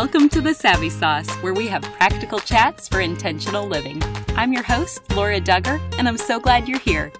Welcome to the Savvy Sauce, where we have practical chats for intentional living. I'm your host, Laura Dugger, and I'm so glad you're here.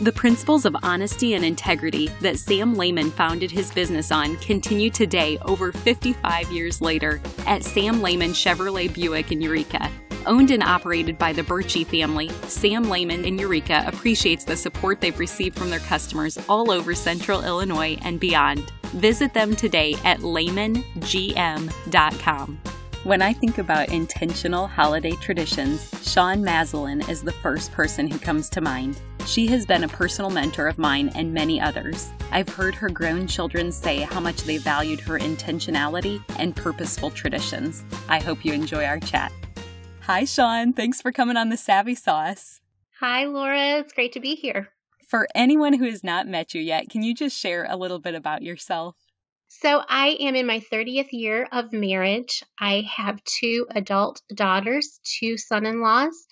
The principles of honesty and integrity that Sam Lehman founded his business on continue today, over 55 years later, at Sam Lehman Chevrolet Buick in Eureka. Owned and operated by the Birchie family, Sam Lehman in Eureka appreciates the support they've received from their customers all over central Illinois and beyond. Visit them today at lehmangm.com. When I think about intentional holiday traditions, Shawn Mazelin is the first person who comes to mind. She has been a personal mentor of mine and many others. I've heard her grown children say how much they valued her intentionality and purposeful traditions. I hope you enjoy our chat. Hi, Shawn. Thanks for coming on the Savvy Sauce. Hi, Laura. It's great to be here. For anyone who has not met you yet, can you just share a little bit about yourself? So, I am in my 30th year of marriage. I have two adult daughters, two son in laws,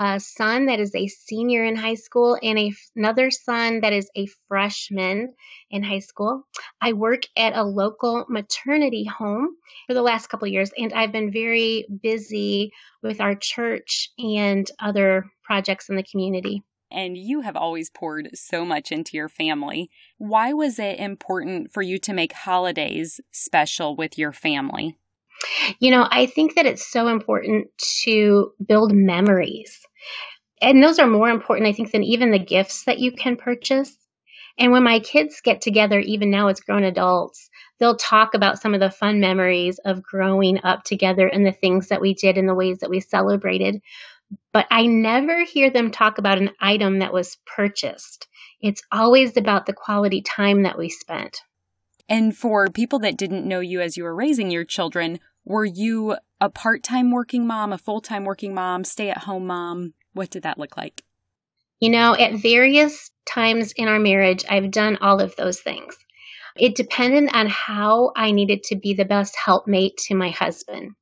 a son that is a senior in high school, and another son that is a freshman in high school. I work at a local maternity home for the last couple years, and I've been very busy with our church and other projects in the community and you have always poured so much into your family. Why was it important for you to make holidays special with your family? You know, I think that it's so important to build memories. And those are more important, I think, than even the gifts that you can purchase. And when my kids get together, even now as grown adults, they'll talk about some of the fun memories of growing up together and the things that we did and the ways that we celebrated but I never hear them talk about an item that was purchased. It's always about the quality time that we spent. And for people that didn't know you as you were raising your children, were you a part time working mom, a full time working mom, stay at home mom? What did that look like? You know, at various times in our marriage, I've done all of those things. It depended on how I needed to be the best helpmate to my husband.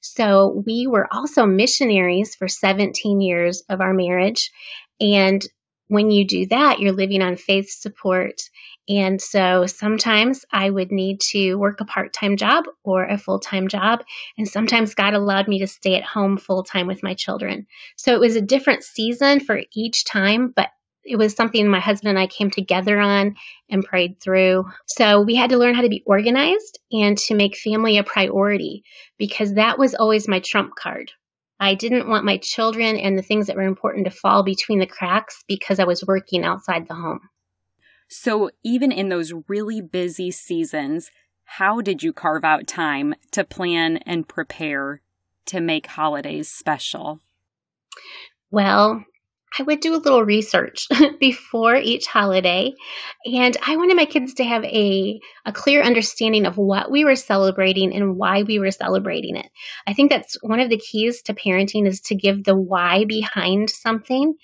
So we were also missionaries for 17 years of our marriage. And when you do that, you're living on faith support. And so sometimes I would need to work a part time job or a full time job. And sometimes God allowed me to stay at home full time with my children. So it was a different season for each time, but it was something my husband and I came together on and prayed through. So we had to learn how to be organized and to make family a priority because that was always my trump card. I didn't want my children and the things that were important to fall between the cracks because I was working outside the home. So, even in those really busy seasons, how did you carve out time to plan and prepare to make holidays special? Well, I would do a little research before each holiday. And I wanted my kids to have a, a clear understanding of what we were celebrating and why we were celebrating it. I think that's one of the keys to parenting is to give the why behind something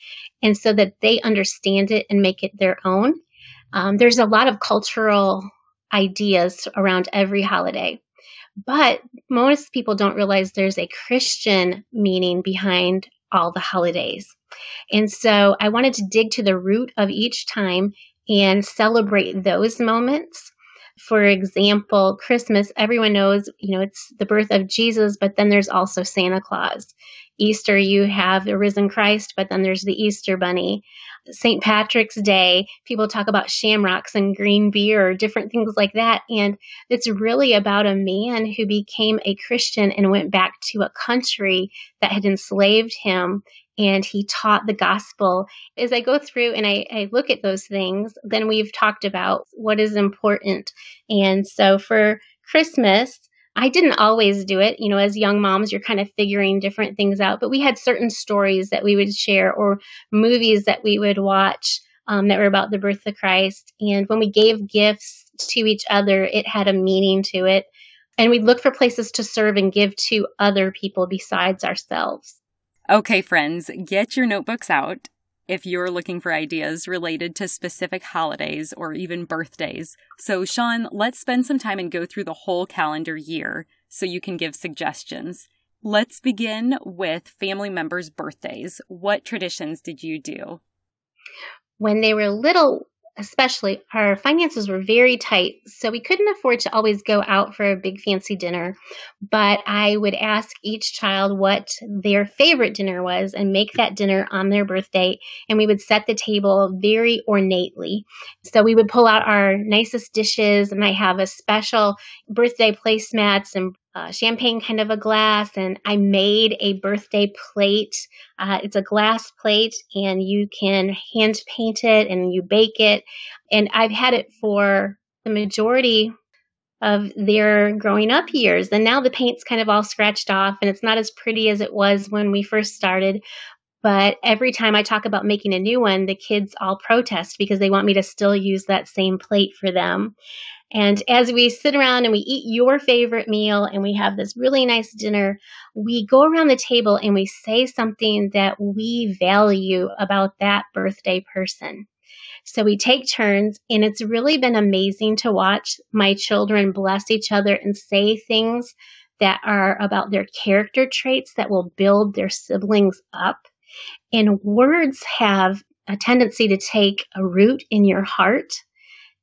and so that they understand it and make it their own. Um, there's a lot of cultural ideas around every holiday. But most people don't realize there's a Christian meaning behind all the holidays. And so I wanted to dig to the root of each time and celebrate those moments. For example, Christmas, everyone knows, you know, it's the birth of Jesus, but then there's also Santa Claus. Easter, you have the risen Christ, but then there's the Easter Bunny. St. Patrick's Day, people talk about shamrocks and green beer different things like that. And it's really about a man who became a Christian and went back to a country that had enslaved him and he taught the gospel. As I go through and I, I, look at those things, then we've talked about what is important. And so for Christmas, I didn't always do it. You know, as young moms, you're kind of figuring different things out, but we had certain stories that we would share or movies that we would watch um, that were about the birth of Christ. And when we gave gifts to each other, it had a meaning to it. And we'd look for places to serve and give to other people besides ourselves. Okay, friends, get your notebooks out if you're looking for ideas related to specific holidays or even birthdays. So, Shawn, let's spend some time and go through the whole calendar year so you can give suggestions. Let's begin with family members' birthdays. What traditions did you do? When they were little, especially, our finances were very tight, so we couldn't afford to always go out for a big fancy dinner. But I would ask each child what their favorite dinner was and make that dinner on their birthday, and we would set the table very ornately. So we would pull out our nicest dishes, and I have a special birthday placemats and uh, champagne kind of a glass, and I made a birthday plate. Uh, it's a glass plate, and you can hand paint it and you bake it. And I've had it for the majority of their growing up years. And now the paint's kind of all scratched off, and it's not as pretty as it was when we first started. But every time I talk about making a new one, the kids all protest because they want me to still use that same plate for them. And as we sit around and we eat your favorite meal and we have this really nice dinner, we go around the table and we say something that we value about that birthday person. So we take turns and it's really been amazing to watch my children bless each other and say things that are about their character traits that will build their siblings up. And words have a tendency to take a root in your heart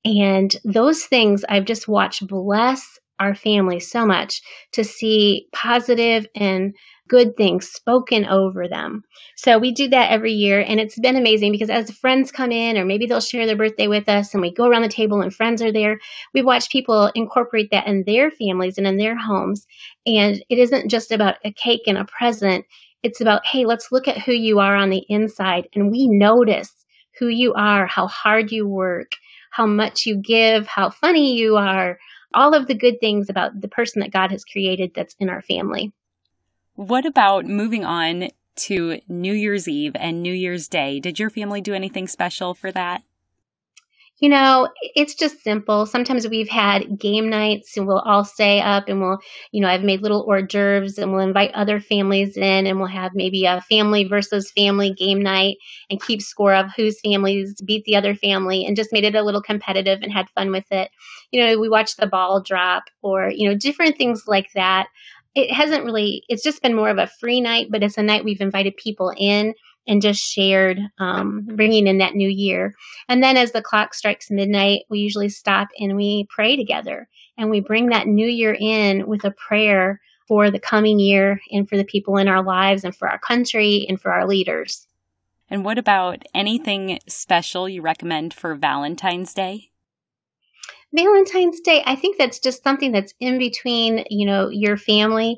and those things I've just watched bless our family so much to see positive and good things spoken over them. So we do that every year and it's been amazing because as friends come in or maybe they'll share their birthday with us and we go around the table and friends are there, we watch people incorporate that in their families and in their homes. And it isn't just about a cake and a present. It's about, hey, let's look at who you are on the inside and we notice who you are, how hard you work, how much you give, how funny you are, all of the good things about the person that God has created that's in our family. What about moving on to New Year's Eve and New Year's Day? Did your family do anything special for that? You know, it's just simple. Sometimes we've had game nights and we'll all stay up and we'll, you know, I've made little hors d'oeuvres and we'll invite other families in and we'll have maybe a family versus family game night and keep score of whose families beat the other family and just made it a little competitive and had fun with it. You know, we watched the ball drop or, you know, different things like that. It hasn't really, it's just been more of a free night, but it's a night we've invited people in and just shared, um, bringing in that new year. And then as the clock strikes midnight, we usually stop and we pray together and we bring that new year in with a prayer for the coming year and for the people in our lives and for our country and for our leaders. And what about anything special you recommend for Valentine's Day? Valentine's Day, I think that's just something that's in between, you know, your family.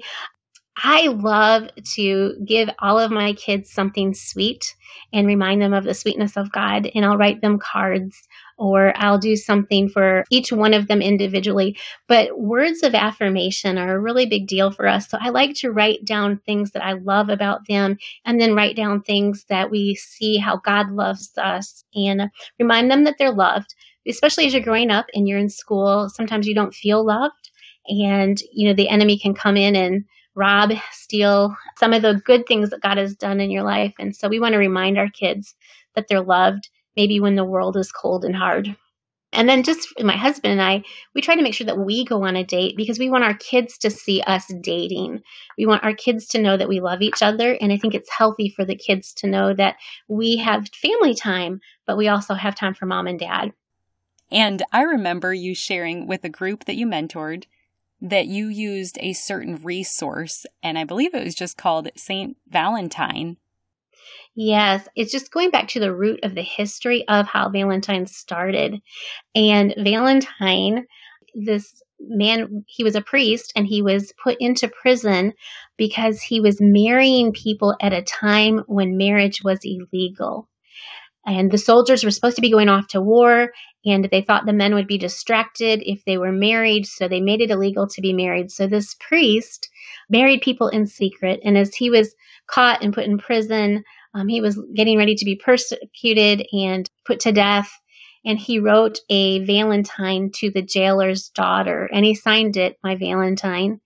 I love to give all of my kids something sweet and remind them of the sweetness of God. And I'll write them cards or I'll do something for each one of them individually. But words of affirmation are a really big deal for us. So I like to write down things that I love about them and then write down things that we see how God loves us and remind them that they're loved, especially as you're growing up and you're in school. Sometimes you don't feel loved and, you know, the enemy can come in and rob, steal some of the good things that God has done in your life. And so we want to remind our kids that they're loved, maybe when the world is cold and hard. And then just my husband and I, we try to make sure that we go on a date because we want our kids to see us dating. We want our kids to know that we love each other. And I think it's healthy for the kids to know that we have family time, but we also have time for mom and dad. And I remember you sharing with a group that you mentored that you used a certain resource, and I believe it was just called St. Valentine. Yes, it's just going back to the root of the history of how Valentine started. And Valentine, this man, he was a priest and he was put into prison because he was marrying people at a time when marriage was illegal. And the soldiers were supposed to be going off to war, and they thought the men would be distracted if they were married, so they made it illegal to be married. So this priest married people in secret, and as he was caught and put in prison, um, he was getting ready to be persecuted and put to death. And he wrote a Valentine to the jailer's daughter, and he signed it, My Valentine.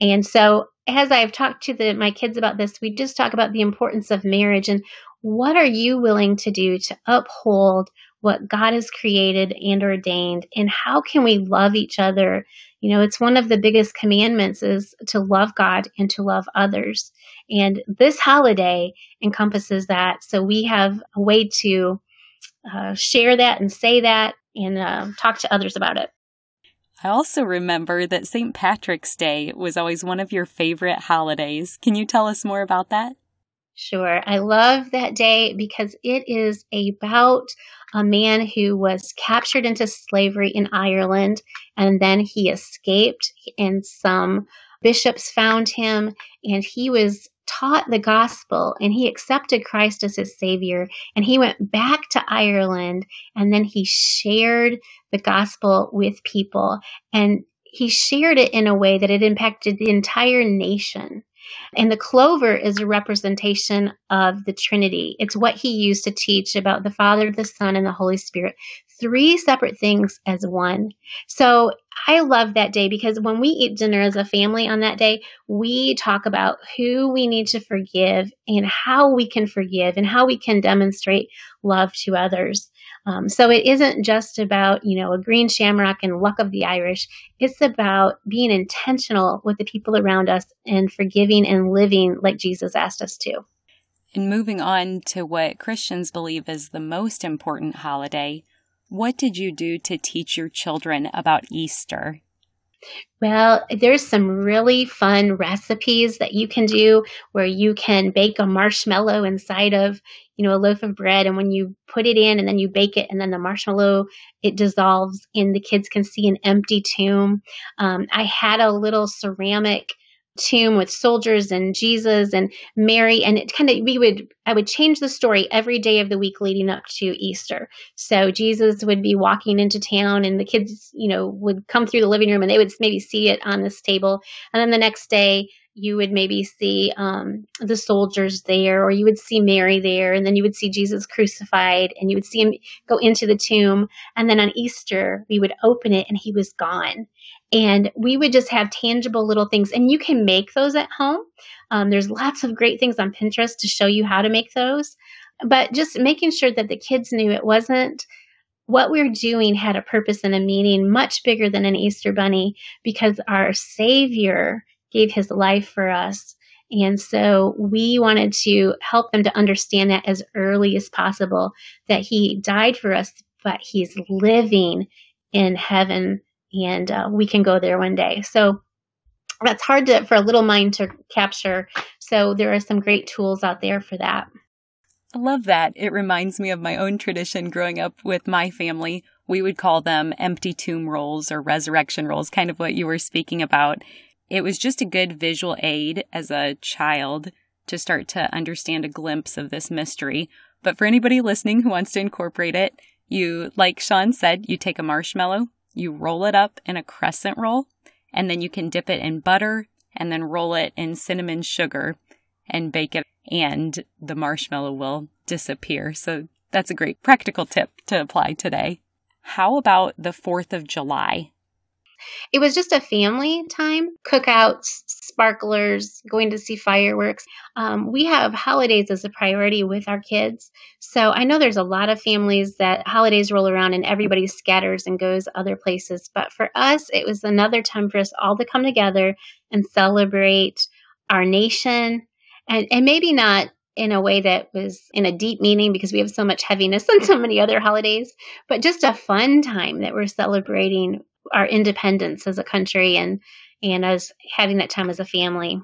And so, as I've talked to the, my kids about this, we just talk about the importance of marriage and what are you willing to do to uphold what God has created and ordained? And how can we love each other, You know, it's one of the biggest commandments is to love God and to love others. And this holiday encompasses that. So we have a way to uh, share that and say that and uh, talk to others about it. I also remember that St. Patrick's Day was always one of your favorite holidays. Can you tell us more about that? Sure. I love that day because it is about a man who was captured into slavery in Ireland and then he escaped and some bishops found him and he was taught the gospel and he accepted Christ as his savior and he went back to Ireland and then he shared the gospel with people and he shared it in a way that it impacted the entire nation. And the clover is a representation of the Trinity. It's what he used to teach about the Father, the Son, and the Holy Spirit. Three separate things as one. So I love that day because when we eat dinner as a family on that day, we talk about who we need to forgive and how we can forgive and how we can demonstrate love to others. Um, so it isn't just about, you know, a green shamrock and luck of the Irish. It's about being intentional with the people around us and forgiving and living like Jesus asked us to. And moving on to what Christians believe is the most important holiday, what did you do to teach your children about Easter? Well, there's some really fun recipes that you can do where you can bake a marshmallow inside of, you know, a loaf of bread. And when you put it in and then you bake it and then the marshmallow, it dissolves and the kids can see an empty tomb. Um, I had a little ceramic tomb with soldiers and Jesus and Mary and it kind of we would I would change the story every day of the week leading up to Easter. So Jesus would be walking into town and the kids, you know, would come through the living room and they would maybe see it on this table and then the next day you would maybe see um, the soldiers there, or you would see Mary there, and then you would see Jesus crucified, and you would see him go into the tomb. And then on Easter, we would open it, and he was gone. And we would just have tangible little things, and you can make those at home. Um, there's lots of great things on Pinterest to show you how to make those, but just making sure that the kids knew it wasn't what we're doing had a purpose and a meaning much bigger than an Easter bunny because our Savior gave his life for us. And so we wanted to help them to understand that as early as possible that he died for us, but he's living in heaven and uh, we can go there one day. So that's hard to, for a little mind to capture. So there are some great tools out there for that. I love that. It reminds me of my own tradition growing up with my family. We would call them empty tomb rolls or resurrection rolls, kind of what you were speaking about. It was just a good visual aid as a child to start to understand a glimpse of this mystery. But for anybody listening who wants to incorporate it, you, like Shawn said, you take a marshmallow, you roll it up in a crescent roll, and then you can dip it in butter and then roll it in cinnamon sugar and bake it, and the marshmallow will disappear. So that's a great practical tip to apply today. How about the 4th of July? It was just a family time, cookouts, sparklers, going to see fireworks. Um, we have holidays as a priority with our kids. So I know there's a lot of families that holidays roll around and everybody scatters and goes other places. But for us, it was another time for us all to come together and celebrate our nation and, and maybe not in a way that was in a deep meaning because we have so much heaviness on so many other holidays, but just a fun time that we're celebrating our independence as a country and and as having that time as a family.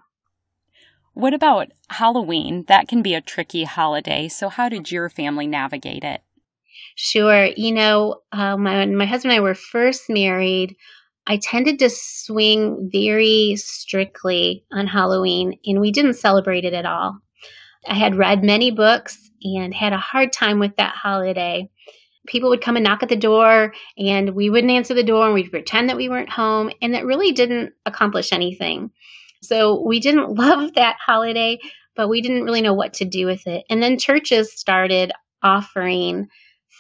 What about Halloween? That can be a tricky holiday. So, how did your family navigate it? Sure. You know, um, when my husband and I were first married, I tended to swing very strictly on Halloween, and we didn't celebrate it at all. I had read many books and had a hard time with that holiday people would come and knock at the door and we wouldn't answer the door and we'd pretend that we weren't home and that really didn't accomplish anything. So we didn't love that holiday, but we didn't really know what to do with it. And then churches started offering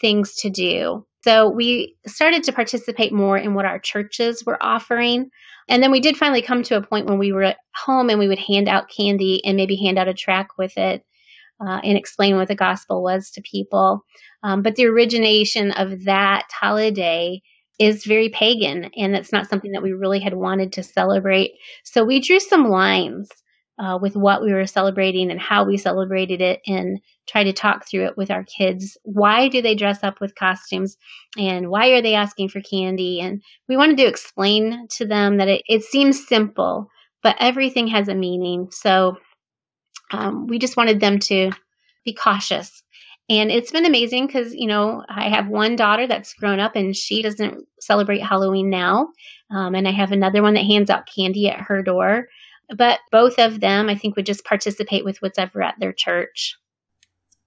things to do. So we started to participate more in what our churches were offering. And then we did finally come to a point when we were at home and we would hand out candy and maybe hand out a track with it uh, and explain what the gospel was to people. Um, but the origination of that holiday is very pagan and it's not something that we really had wanted to celebrate. So we drew some lines uh, with what we were celebrating and how we celebrated it and try to talk through it with our kids. Why do they dress up with costumes and why are they asking for candy? And we wanted to explain to them that it, it seems simple, but everything has a meaning. So um, we just wanted them to be cautious. And it's been amazing because, you know, I have one daughter that's grown up and she doesn't celebrate Halloween now. Um, and I have another one that hands out candy at her door. But both of them, I think, would just participate with whatever at their church.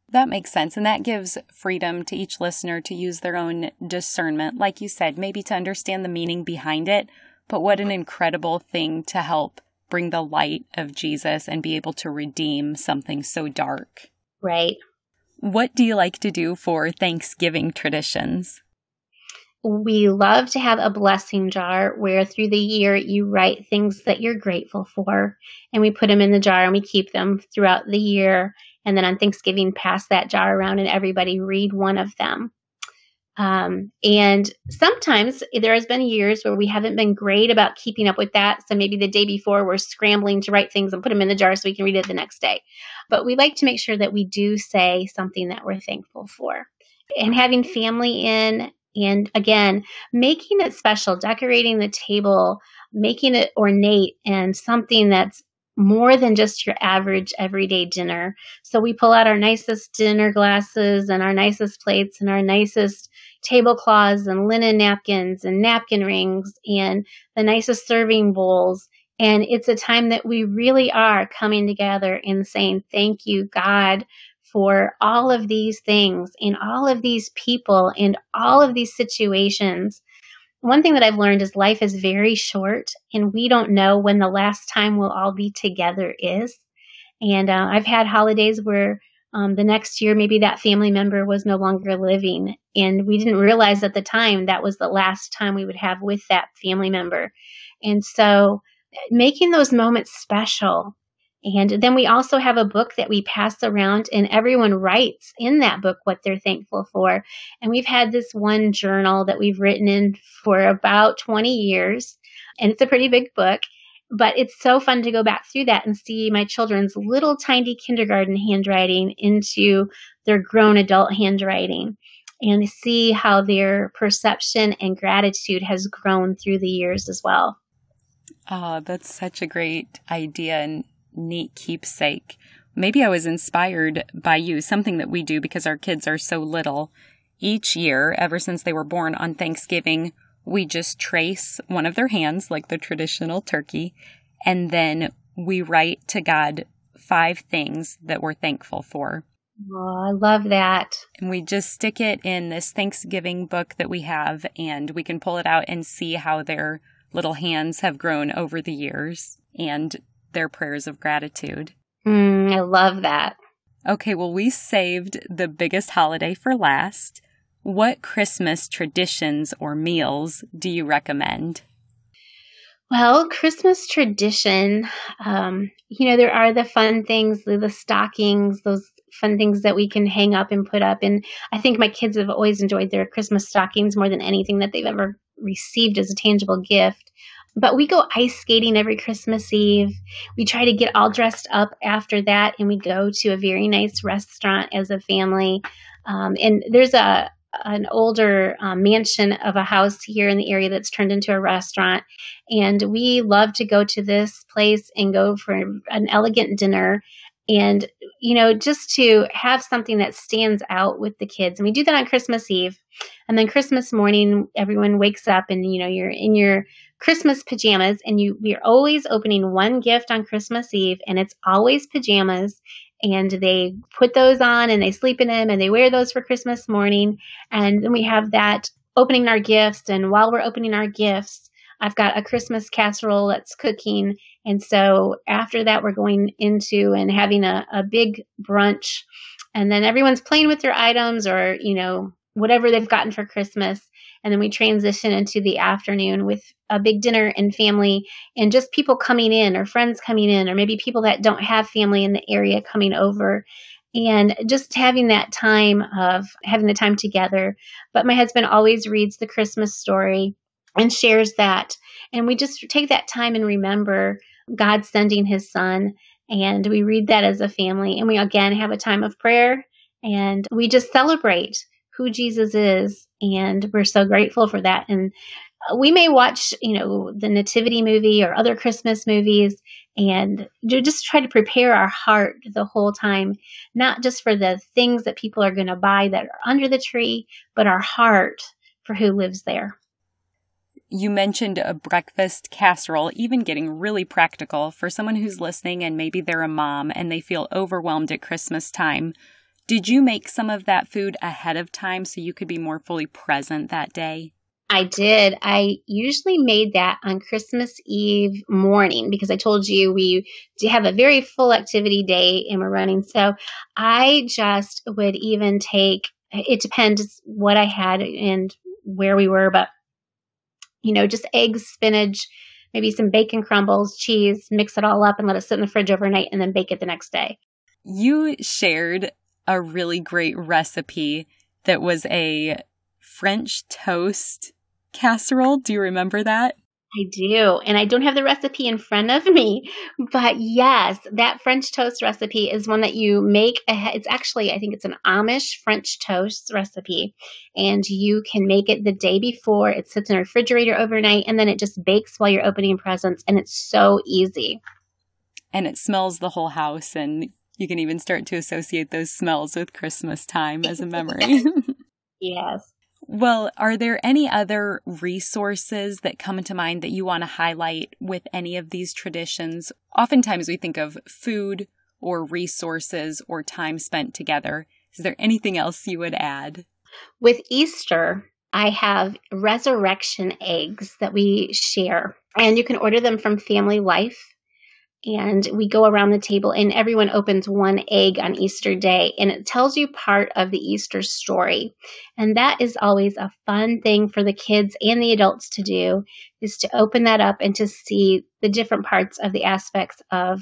That makes sense. And that gives freedom to each listener to use their own discernment, like you said, maybe to understand the meaning behind it. But what an incredible thing to help bring the light of Jesus and be able to redeem something so dark. Right. What do you like to do for Thanksgiving traditions? We love to have a blessing jar where through the year you write things that you're grateful for and we put them in the jar and we keep them throughout the year. And then on Thanksgiving, pass that jar around and everybody read one of them. Um, and sometimes there has been years where we haven't been great about keeping up with that. So maybe the day before we're scrambling to write things and put them in the jar so we can read it the next day. But we like to make sure that we do say something that we're thankful for. And having family in, and again, making it special, decorating the table, making it ornate and something that's more than just your average everyday dinner. So we pull out our nicest dinner glasses and our nicest plates and our nicest tablecloths and linen napkins and napkin rings and the nicest serving bowls. And it's a time that we really are coming together and saying, Thank you, God, for all of these things and all of these people and all of these situations one thing that I've learned is life is very short and we don't know when the last time we'll all be together is. And uh, I've had holidays where um, the next year maybe that family member was no longer living and we didn't realize at the time that was the last time we would have with that family member. And so making those moments special and then we also have a book that we pass around, and everyone writes in that book what they're thankful for. And we've had this one journal that we've written in for about 20 years, and it's a pretty big book. But it's so fun to go back through that and see my children's little tiny kindergarten handwriting into their grown adult handwriting and see how their perception and gratitude has grown through the years as well. Oh, that's such a great idea. And neat keepsake. Maybe I was inspired by you, something that we do because our kids are so little. Each year, ever since they were born on Thanksgiving, we just trace one of their hands, like the traditional turkey, and then we write to God five things that we're thankful for. Oh, I love that. And we just stick it in this Thanksgiving book that we have, and we can pull it out and see how their little hands have grown over the years. And their prayers of gratitude. Mm, I love that. Okay, well, we saved the biggest holiday for last. What Christmas traditions or meals do you recommend? Well, Christmas tradition, um, you know, there are the fun things, the, the stockings, those fun things that we can hang up and put up. And I think my kids have always enjoyed their Christmas stockings more than anything that they've ever received as a tangible gift. But we go ice skating every Christmas Eve. We try to get all dressed up after that, and we go to a very nice restaurant as a family. Um, and there's a an older um, mansion of a house here in the area that's turned into a restaurant, and we love to go to this place and go for an elegant dinner and you know just to have something that stands out with the kids and we do that on christmas eve and then christmas morning everyone wakes up and you know you're in your Christmas pajamas, and you we are always opening one gift on Christmas Eve, and it's always pajamas. And they put those on and they sleep in them and they wear those for Christmas morning. And then we have that opening our gifts. And while we're opening our gifts, I've got a Christmas casserole that's cooking. And so after that, we're going into and having a, a big brunch. And then everyone's playing with their items or, you know, whatever they've gotten for Christmas. And then we transition into the afternoon with a big dinner and family and just people coming in or friends coming in or maybe people that don't have family in the area coming over. and just having that time of having the time together. But my husband always reads the Christmas story and shares that. And we just take that time and remember God sending his son. And we read that as a family. And we again have a time of prayer and we just celebrate who Jesus is. And we're so grateful for that. And uh, we may watch, you know, the Nativity movie or other Christmas movies and just try to prepare our heart the whole time, not just for the things that people are going to buy that are under the tree, but our heart for who lives there. You mentioned a breakfast casserole, even getting really practical for someone who's listening and maybe they're a mom and they feel overwhelmed at Christmas time. Did you make some of that food ahead of time so you could be more fully present that day? I did. I usually made that on Christmas Eve morning because I told you we have a very full activity day and we're running. So I just would even take, it depends what I had and where we were, but you know, just eggs, spinach, maybe some bacon crumbles, cheese, mix it all up and let it sit in the fridge overnight and then bake it the next day. You shared a really great recipe that was a French toast casserole. Do you remember that? I do. And I don't have the recipe in front of me, but yes, that French toast recipe is one that you make. It's actually, I think it's an Amish French toast recipe. And you can make it the day before. It sits in a refrigerator overnight and then it just bakes while you're opening presents. And it's so easy. And it smells the whole house. And you can even start to associate those smells with Christmas time as a memory. yes. Well, are there any other resources that come to mind that you want to highlight with any of these traditions? Oftentimes we think of food or resources or time spent together. Is there anything else you would add? With Easter, I have resurrection eggs that we share, and you can order them from Family Life and we go around the table and everyone opens one egg on Easter Day and it tells you part of the Easter story. And that is always a fun thing for the kids and the adults to do is to open that up and to see the different parts of the aspects of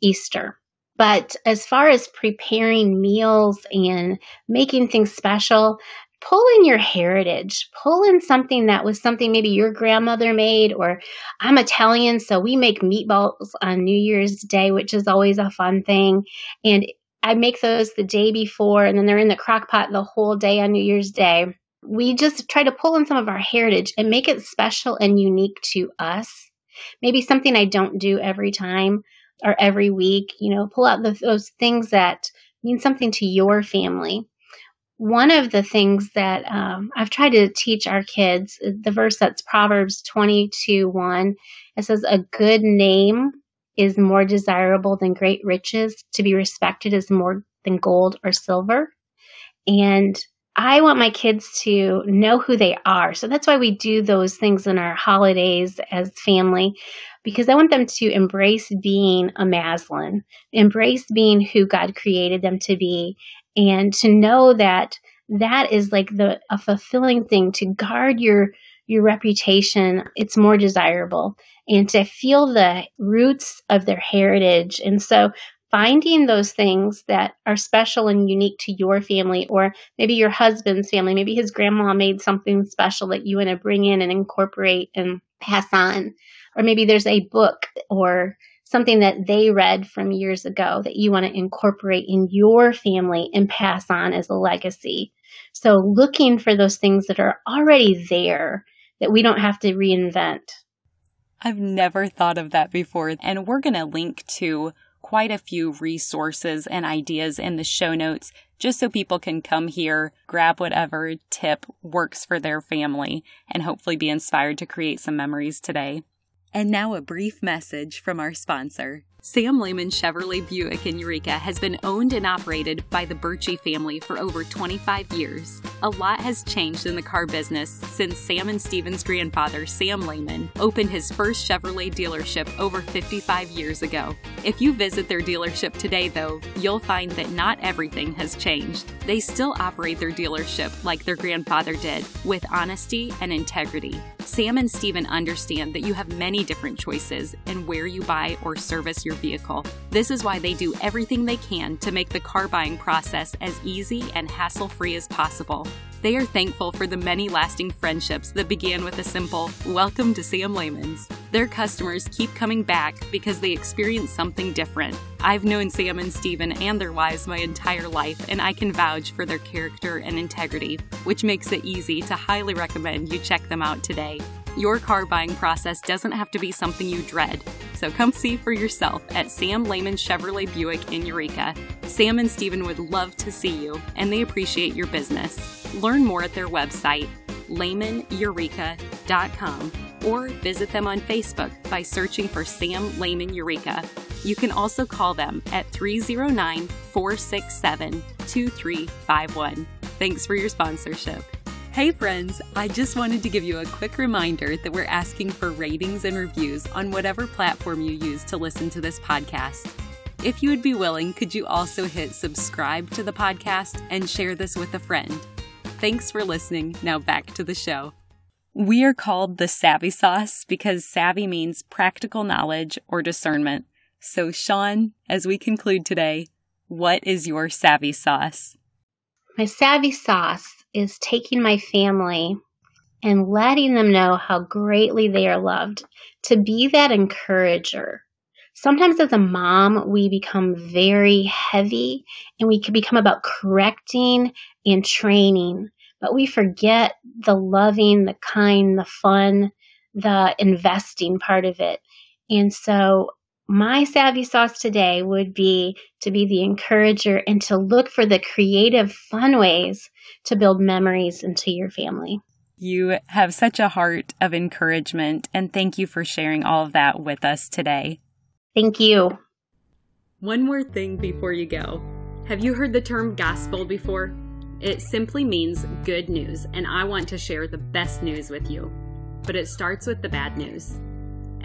Easter. But as far as preparing meals and making things special, pull in your heritage, pull in something that was something maybe your grandmother made, or I'm Italian, so we make meatballs on New Year's Day, which is always a fun thing. And I make those the day before, and then they're in the crock pot the whole day on New Year's Day. We just try to pull in some of our heritage and make it special and unique to us. Maybe something I don't do every time or every week, you know, pull out the, those things that mean something to your family one of the things that um, I've tried to teach our kids, the verse that's Proverbs 22 1, it says, A good name is more desirable than great riches. To be respected is more than gold or silver. And I want my kids to know who they are. So that's why we do those things in our holidays as family, because I want them to embrace being a Mazelin, embrace being who God created them to be, and to know that that is like the a fulfilling thing to guard your your reputation. It's more desirable. And to feel the roots of their heritage. And so finding those things that are special and unique to your family or maybe your husband's family maybe his grandma made something special that you want to bring in and incorporate and pass on. Or maybe there's a book or something that they read from years ago that you want to incorporate in your family and pass on as a legacy. So looking for those things that are already there that we don't have to reinvent. I've never thought of that before. And we're going to link to quite a few resources and ideas in the show notes just so people can come here, grab whatever tip works for their family, and hopefully be inspired to create some memories today. And now a brief message from our sponsor. Sam Lehman Chevrolet Buick in Eureka has been owned and operated by the Birchie family for over 25 years. A lot has changed in the car business since Sam and Steven's grandfather, Sam Lehman, opened his first Chevrolet dealership over 55 years ago. If you visit their dealership today, though, you'll find that not everything has changed. They still operate their dealership like their grandfather did, with honesty and integrity. Sam and Steven understand that you have many different choices in where you buy or service your vehicle. This is why they do everything they can to make the car buying process as easy and hassle free as possible. They are thankful for the many lasting friendships that began with a simple, Welcome to Sam Lehman's. Their customers keep coming back because they experience something different. I've known Sam and Steven and their wives my entire life, and I can vouch for their character and integrity, which makes it easy to highly recommend you check them out today. Your car buying process doesn't have to be something you dread. So come see for yourself at Sam Lehman Chevrolet Buick in Eureka. Sam and Steven would love to see you, and they appreciate your business. Learn more at their website, lehmaneureka.com, or visit them on Facebook by searching for Sam Lehman Eureka. You can also call them at 309 467 2351. Thanks for your sponsorship. Hey friends, I just wanted to give you a quick reminder that we're asking for ratings and reviews on whatever platform you use to listen to this podcast. If you would be willing, could you also hit subscribe to the podcast and share this with a friend? Thanks for listening. Now back to the show. We are called the Savvy Sauce because savvy means practical knowledge or discernment. So, Shawn, as we conclude today, what is your savvy sauce? My savvy sauce is taking my family and letting them know how greatly they are loved, to be that encourager. Sometimes as a mom, we become very heavy and we can become about correcting and training, but we forget the loving, the kind, the fun, the investing part of it. And so my savvy sauce today would be to be the encourager and to look for the creative, fun ways to build memories into your family. You have such a heart of encouragement, and thank you for sharing all of that with us today. Thank you. One more thing before you go. Have you heard the term gospel before? It simply means good news, and I want to share the best news with you. But it starts with the bad news.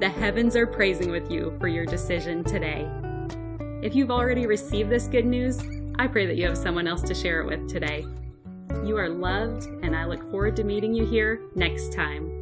The heavens are praising with you for your decision today. If you've already received this good news, I pray that you have someone else to share it with today. You are loved, and I look forward to meeting you here next time.